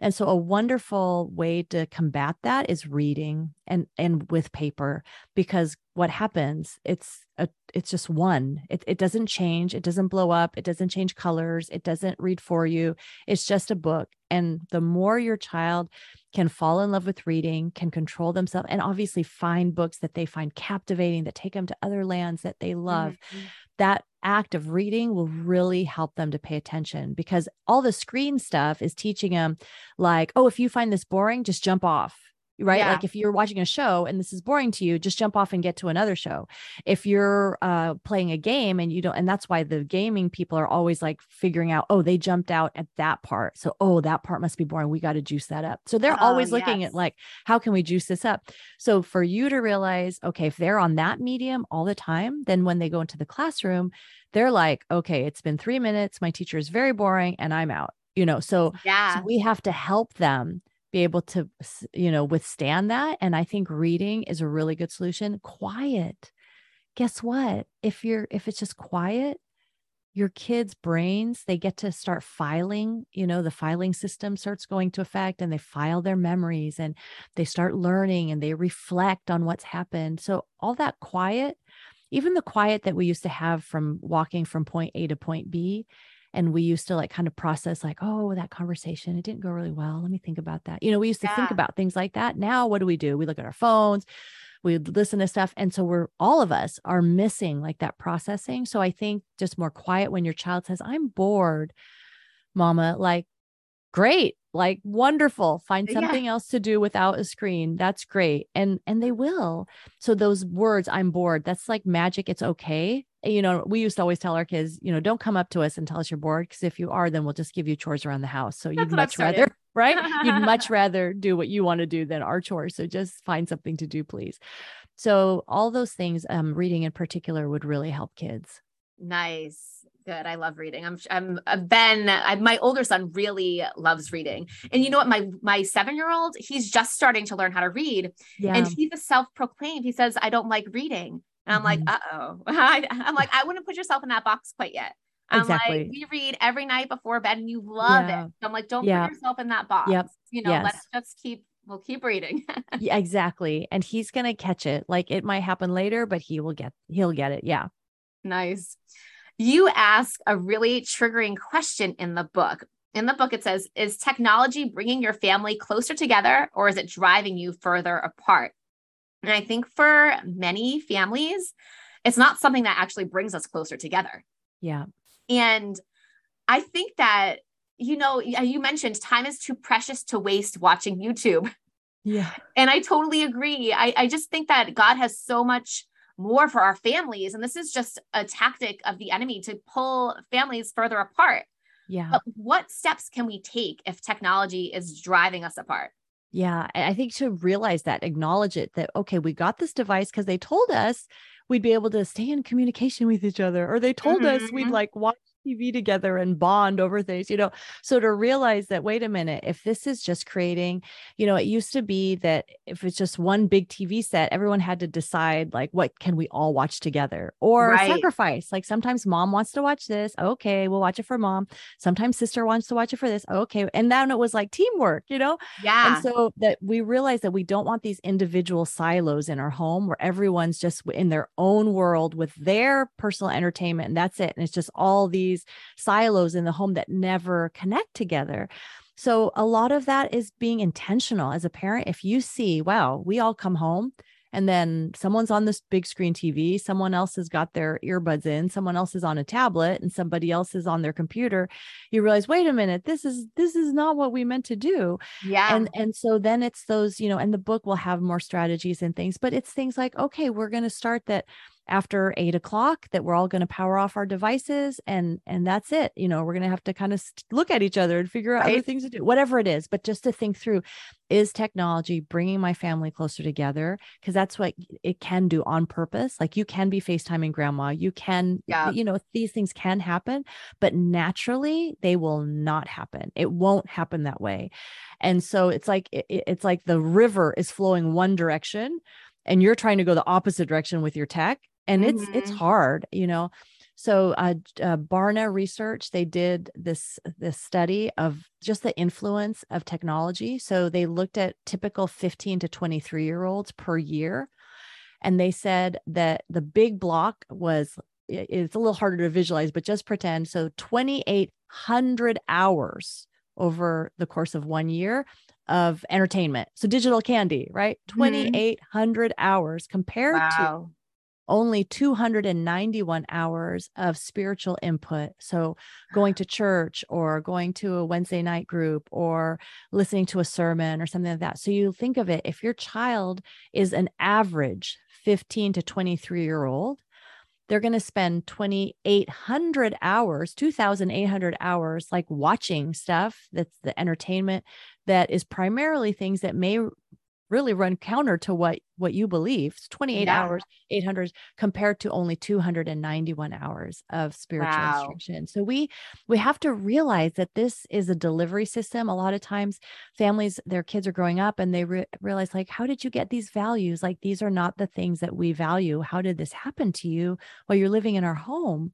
And so a wonderful way to combat that is reading and and with paper because what happens it's a it's just one it, it doesn't change it doesn't blow up it doesn't change colors it doesn't read for you it's just a book and the more your child can fall in love with reading can control themselves and obviously find books that they find captivating that take them to other lands that they love mm-hmm. that act of reading will really help them to pay attention because all the screen stuff is teaching them like oh if you find this boring just jump off right? Yeah. like if you're watching a show and this is boring to you just jump off and get to another show. If you're uh, playing a game and you don't and that's why the gaming people are always like figuring out oh they jumped out at that part. So oh that part must be boring. We got to juice that up. So they're oh, always looking yes. at like how can we juice this up? So for you to realize okay if they're on that medium all the time then when they go into the classroom they're like okay it's been three minutes. My teacher is very boring and i'm out you know? So, yeah. so we have to help them be able to you know withstand that and i think reading is a really good solution. Quiet. Guess what? If you're if it's just quiet your kids brains they get to start filing you know the filing system starts going to effect and they file their memories and they start learning and they reflect on what's happened. So all that quiet even the quiet that we used to have from walking from point a to point b and we used to like kind of process like oh that conversation it didn't go really well let me think about that you know we used to yeah. think about things like that now what do we do we look at our phones we listen to stuff and so we're all of us are missing like that processing so i think just more quiet when your child says i'm bored mama like great like wonderful find uh, something yeah. else to do without a screen that's great and and they will so those words i'm bored that's like magic it's okay you know, we used to always tell our kids, you know, don't come up to us and tell us you're bored because if you are, then we'll just give you chores around the house. So you'd much rather, right? you'd much rather do what you want to do than our chores. So just find something to do, please. So all those things, um, reading in particular would really help kids. Nice. Good. I love reading. I'm, I'm uh, Ben. I, my older son really loves reading, and you know what? My my seven year old, he's just starting to learn how to read, yeah. and he's a self proclaimed. He says, "I don't like reading," And I'm like, uh oh. I'm like, I wouldn't put yourself in that box quite yet. I'm Exactly. like, we read every night before bed and you love Yeah. it. So I'm like, don't Yeah. put yourself in that box. Yep. You know, Yes. let's just keep, we'll keep reading. Yeah, exactly. And he's going to catch it. Like it might happen later, but he will get, he'll get it. Yeah. nice. You ask a really triggering question in the book. In the book, it says, Is technology bringing your family closer together or is it driving you further apart? And I think for many families, it's not something that actually brings us closer together. Yeah. And I think that, you know, you mentioned time is too precious to waste watching YouTube. Yeah. And I totally agree. I, I just think that God has so much more for our families. And this is just a tactic of the enemy to pull families further apart. Yeah. But what steps can we take if technology is driving us apart? Yeah. I think to realize that, acknowledge it that, okay, we got this device because they told us we'd be able to stay in communication with each other, or they told us we'd Mhm. like watch TV together and bond over things, you know. So to realize that, wait a minute, if this is just creating, you know, it used to be that if it's just one big TV set, everyone had to decide like what can we all watch together or Right. sacrifice. Like sometimes mom wants to watch this. Okay, we'll watch it for mom. Sometimes sister wants to watch it for this. Okay. And then it was like teamwork, you know? Yeah. And so that we realize that we don't want these individual silos in our home where everyone's just in their own world with their personal entertainment and that's it. And it's just all these silos in the home that never connect together. So a lot of that is being intentional as a parent. If you see, wow, we all come home and then someone's on this big screen TV, someone else has got their earbuds in, someone else is on a tablet and somebody else is on their computer, you realize, wait a minute, this is this is not what we meant to do yeah. and and so then it's those you know and the book will have more strategies and things but it's things like okay we're going to start that after eight o'clock that we're all going to power off our devices and and that's it. You know we're going to have to kind of st- look at each other and figure out other things to do whatever it is but just to think through is technology bringing my family closer together? Because that's what it can do on purpose. Like you can be facetiming grandma you can Yeah. you know these things can happen but naturally they will not happen. It won't happen that way. And so it's like it- it's like the river is flowing one direction and you're trying to go the opposite direction with your tech and it's it's Mhm. hard you know so uh, uh barna research they did this this study of just the influence of technology so they looked at typical 15 to 23 year olds per year and they said that the big block was it's a little harder to visualize but just pretend so 2800 hours over the course of one year of entertainment so digital candy right Mhm. 2800 hours compared to wow. Only 291 hours of spiritual input. So, going ah. to church or going to a Wednesday night group or listening to a sermon or something like that. So, you think of it if your child is an average 15 to 23 year old, they're going to spend 2,800 hours, 2,800 hours, like watching stuff that's the entertainment that is primarily things that may really run counter to what what you believe. It's 28 Yeah. hours 800 compared to only 291 hours of spiritual Wow. instruction. So we we have to realize that this is a delivery system. A lot of times families their kids are growing up and they re- realize like how did you get these values? Like these are not the things that we value. How did this happen to you while you're living in our home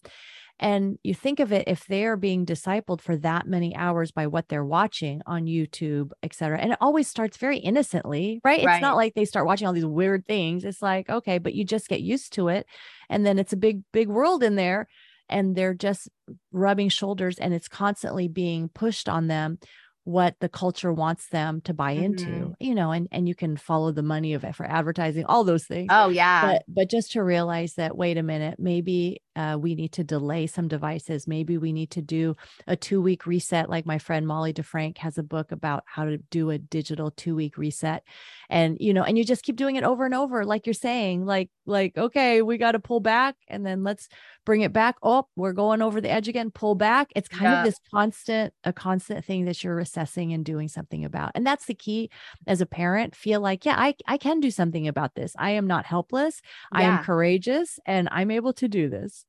and you think of it if they are being discipled for that many hours by what they're watching on YouTube, et cetera. And it always starts very innocently, right? It's not like they start watching all these weird things. It's like, okay, but you just get used to it. And then it's a big, big world in there. And they're just rubbing shoulders and it's constantly being pushed on them what the culture wants them to buy into, Mhm. you know, and, and you can follow the money of it for advertising, all those things Oh, yeah. but but just to realize that wait a minute maybe uh, we need to delay some devices maybe we need to do a two week reset like my friend molly defrank has a book about how to do a digital two week reset and you know and you just keep doing it over and over like you're saying like like okay we got to pull back and then let's bring it back oh we're going over the edge again pull back it's kind Yeah. of this constant a constant thing that you're assessing and doing something about and that's the key as a parent feel like yeah i, I can do something about this i am not helpless i am courageous and i'm able to do this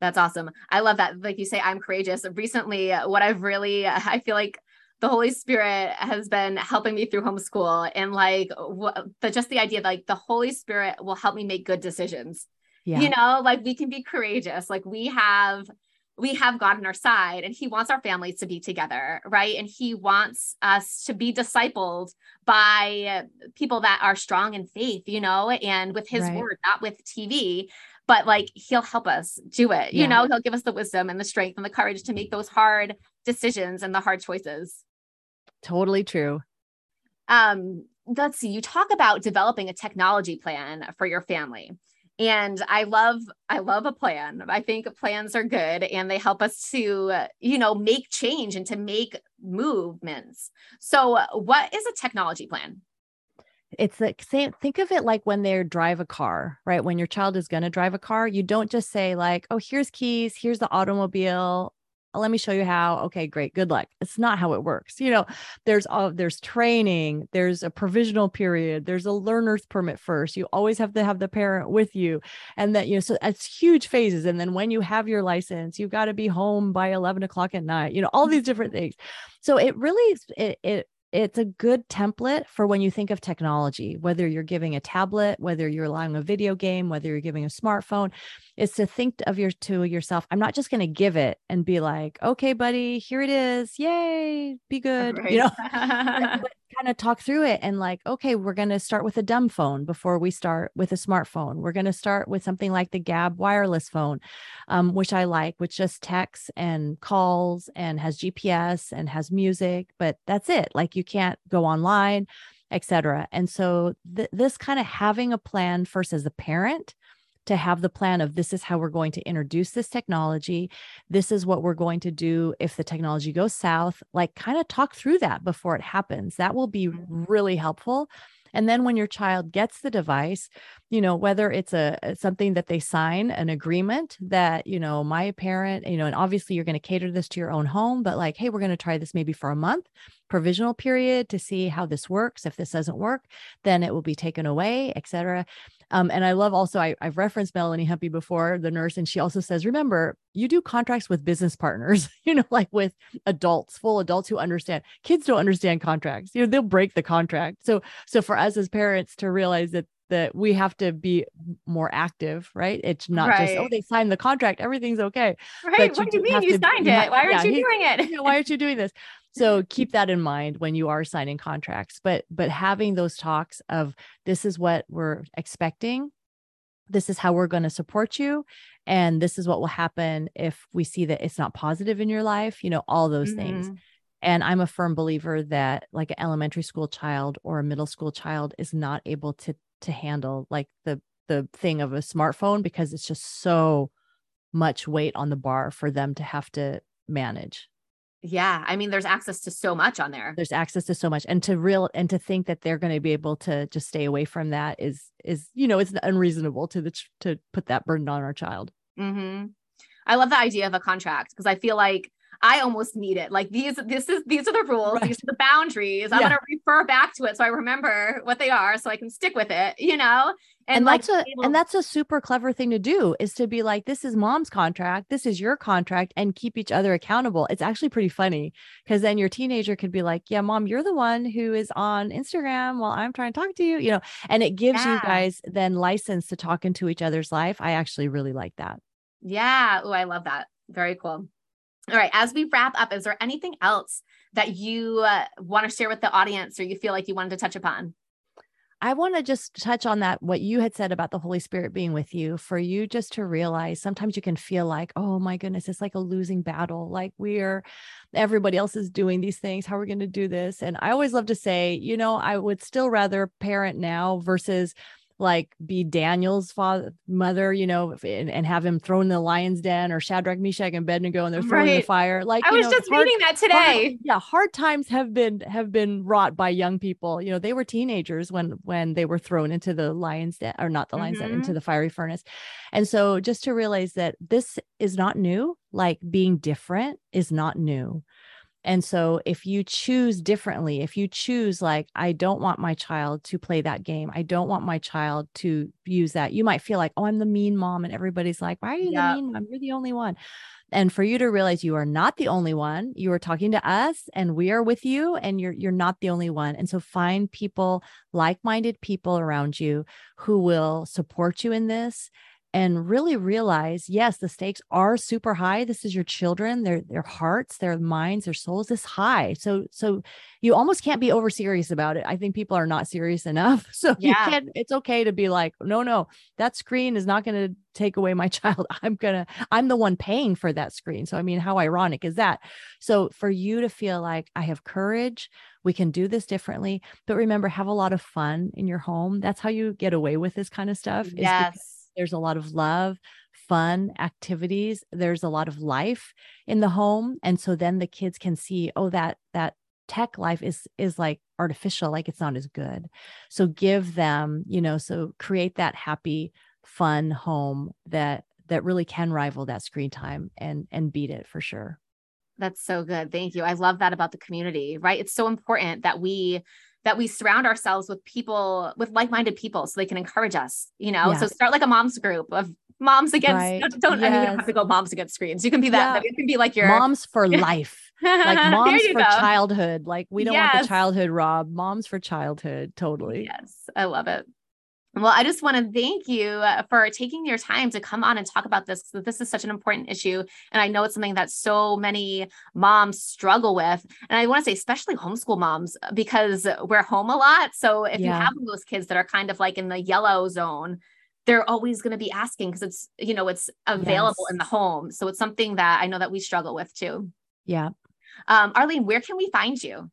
That's awesome. I love that. Like you say, I'm courageous. Recently, uh, what I've really, I feel like the Holy Spirit has been helping me through homeschool and like what the just the idea like the Holy Spirit will help me make good decisions. yeah You know, like we can be courageous. Like we have we have God on our side and he wants our families to be together, right? And he wants us to be discipled by people that are strong in faith, you know, and with his right. word, not with TV, but like he'll help us do it. Yeah. You know, he'll give us the wisdom and the strength and the courage to make those hard decisions and the hard choices. Totally true. Um, let's see, you talk about developing a technology plan for your family and i love i love a plan i think plans are good and they help us to you know make change and to make movements so what is a technology plan it's the same think of it like when they drive a car right when your child is going to drive a car you don't just say like oh here's keys here's the automobile Oh, let me show you how. Okay great good luck. It's not how it works you know? There's all there's training there's a provisional period there's a learner's permit first you always have to have the parent with you and that you know so it's huge phases and then when you have your license you've got to be home by 11 o'clock at night you know all these different things. So it really it, it it's a good template for when you think of technology, whether you're giving a tablet, whether you're allowing a video game, whether you're giving a smartphone, is to think of your to yourself, I'm not just going to give it and be like, okay, buddy, here it is. Yay, be good. Right. You know, kind of talk through it and like, okay, we're going to start with a dumb phone before we start with a smartphone. We're going to start with something like the Gabb wireless phone, um, which I like, which just texts and calls and has GPS and has music, but that's it. Like you can't go online, etc. And so th- this kind of having a plan first as a parent to have the plan of this is how we're going to introduce this technology. This is what we're going to do if the technology goes south. Like, kind of talk through that before it happens. That will be mm-hmm. really helpful. And then when your child gets the device, you know, whether it's a something that they sign an agreement that, you know, my parent, you know, and obviously you're going to cater this to your own home, but like, hey, we're going to try this maybe for a month provisional period to see how this works. If this doesn't work, then it will be taken away, etc. Um, and I love also, I, have referenced Melanie Hempe before, the nurse, and she also says, remember, you do contracts with business partners, you know, like with adults, full adults who understand. Kids don't understand contracts. You know, they'll break the contract. So, so for us as parents to realize that that we have to be more active, right? It's not right. just, oh, they signed the contract, everything's okay. Right. What do you mean you signed it? Why aren't yeah, you doing it? why aren't you doing this? So keep that in mind when you are signing contracts but but having those talks of this is what we're expecting. This is how we're going to support you and this is what will happen if we see that it's not positive in your life you know all those mm-hmm. things and i'm a firm believer that like an elementary school child or a middle school child is not able to to handle like the the thing of a smartphone because it's just so much weight on the bar for them to have to manage yeah. I mean, there's access to so much on there. There's access to so much. And to real and to think that they're going to be able to just stay away from that is is, you know, it's unreasonable to the to put that burden on our child. Mm-hmm. I love the idea of a contract because I feel like I almost need it. Like these, this is these are the rules, right. these are the boundaries. I'm gonna refer back to it so I remember what they are so I can stick with it, you know? And, and like that's a able- and that's a super clever thing to do is to be like, this is mom's contract, this is your contract, and keep each other accountable. It's actually pretty funny because then your teenager could be like, Yeah, mom, you're the one who is on Instagram while I'm trying to talk to you, you know, and it gives yeah. you guys then license to talk into each other's life. I actually really like that. Yeah. Oh, I love that. Very cool. All right, as we wrap up, is there anything else that you uh, want to share with the audience or you feel like you wanted to touch upon? I want to just touch on that, what you had said about the Holy Spirit being with you, for you just to realize sometimes you can feel like, oh my goodness, it's like a losing battle. Like we're, everybody else is doing these things. How are we going to do this? And I always love to say, you know, I would still rather parent now versus like be Daniel's father, mother, you know, and, and, have him thrown in the lion's den or Shadrach, Meshach, and Abednego, and they're thrown right. in the fire. Like I was know, just hard, reading that today. Hard, yeah, hard times have been have been wrought by young people. You know, they were teenagers when when they were thrown into the lion's den, or not the lion's mm-hmm. den, into mm-hmm. the fiery furnace. And so, just to realize that this is not new. Like being different is not new. And so if you choose differently, if you choose like I don't want my child to play that game, I don't want my child to use that. You might feel like, "Oh, I'm the mean mom." And everybody's like, "Why are you the mean mom? You're the only one." And for you to realize you are not the only one, you are talking to us and we are with you and you're you're not the only one. And so find people, like-minded people around you who will support you in this and really realize yes the stakes are super high. This is your children their their hearts their minds their souls is high. So so you almost can't be over serious about it. I think people are not serious enough. So yeah. you can it's okay to be like no no that screen is not going to take away my child. I'm gonna i'm the one paying for that screen. So i mean how ironic is that? So for you to feel like i have courage we can do this differently but remember have a lot of fun in your home. That's how you get away with this kind of stuff yes there's a lot of love fun activities there's a lot of life in the home and so then the kids can see oh that that tech life is is like artificial like it's not as good. So give them you know so create that happy fun home that that really can rival that screen time and and beat it for sure. That's so good. Thank you. I love that about the community right? It's so important that we that we surround ourselves with people with like-minded people so they can encourage us you know yeah. so start like a moms group of moms against right. don't yes. I mean you don't have to go moms against screens you can be that yeah. it can be like your moms for life like moms for go. childhood like we don't yes. want the childhood rob moms for childhood totally yes I love it well, I just want to thank you uh, for taking your time to come on and talk about this. This is such an important issue. And I know it's something that so many moms struggle with. And I want to say, especially homeschool moms, uh, because we're home a lot. So if yeah. you have those kids that are kind of like in the yellow zone, they're always going to be asking because it's, you know, it's available yes. in the home. So it's something that I know that we struggle with too. Yeah. Um, Arlene, where can we find you?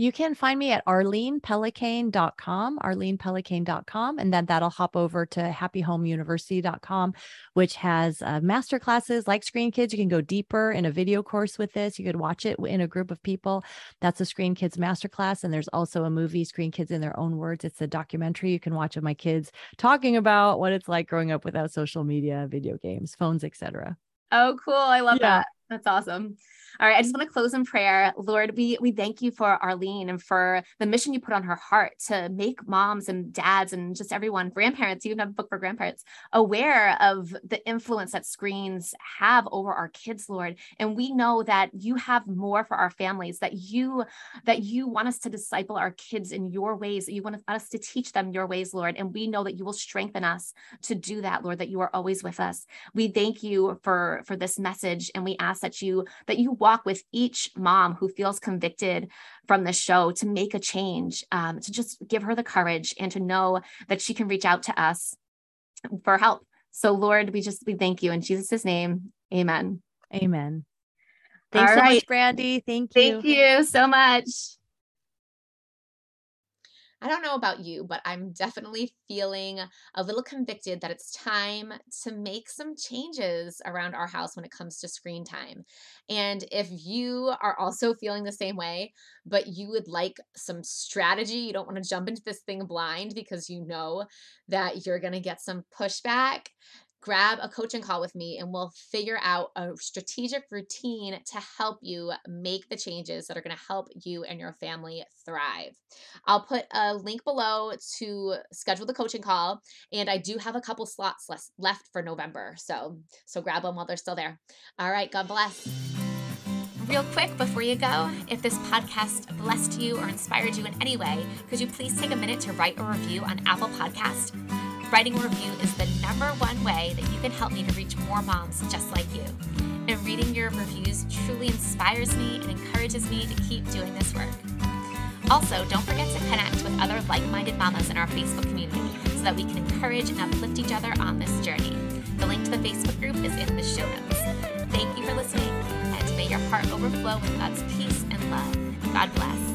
You can find me at arlenepellicane.com, arlenepellicane.com, and then that'll hop over to happyhomeuniversity.com, which has uh, master classes like Screen Kids. You can go deeper in a video course with this. You could watch it in a group of people. That's a Screen Kids masterclass. And there's also a movie, Screen Kids in Their Own Words. It's a documentary you can watch of my kids talking about what it's like growing up without social media, video games, phones, etc. Oh, cool. I love yeah. that. That's awesome. All right, I just want to close in prayer. Lord, we we thank you for Arlene and for the mission you put on her heart to make moms and dads and just everyone, grandparents, you even have a book for grandparents, aware of the influence that screens have over our kids, Lord. And we know that you have more for our families, that you that you want us to disciple our kids in your ways, that you want us to teach them your ways, Lord. And we know that you will strengthen us to do that, Lord, that you are always with us. We thank you for for this message and we ask that you that you walk walk with each mom who feels convicted from the show to make a change, um, to just give her the courage and to know that she can reach out to us for help. So, Lord, we just we thank you in Jesus' name. Amen. Amen. Thanks All so right. much, Brandy. Thank you. Thank you so much. I don't know about you, but I'm definitely feeling a little convicted that it's time to make some changes around our house when it comes to screen time. And if you are also feeling the same way, but you would like some strategy, you don't want to jump into this thing blind because you know that you're going to get some pushback, grab a coaching call with me and we'll figure out a strategic routine to help you make the changes that are going to help you and your family thrive. I'll put a link below to schedule the coaching call and I do have a couple slots left for November. So so grab them while they're still there. All right, God bless. Real quick before you go, if this podcast blessed you or inspired you in any way, could you please take a minute to write a review on Apple Podcast? Writing a review is the number one way that you can help me to reach more moms just like you. And reading your reviews truly inspires me and encourages me to keep doing this work. Also, don't forget to connect with other like minded mamas in our Facebook community so that we can encourage and uplift each other on this journey. The link to the Facebook group is in the show notes. Thank you for listening, and may your heart overflow with God's peace and love. God bless.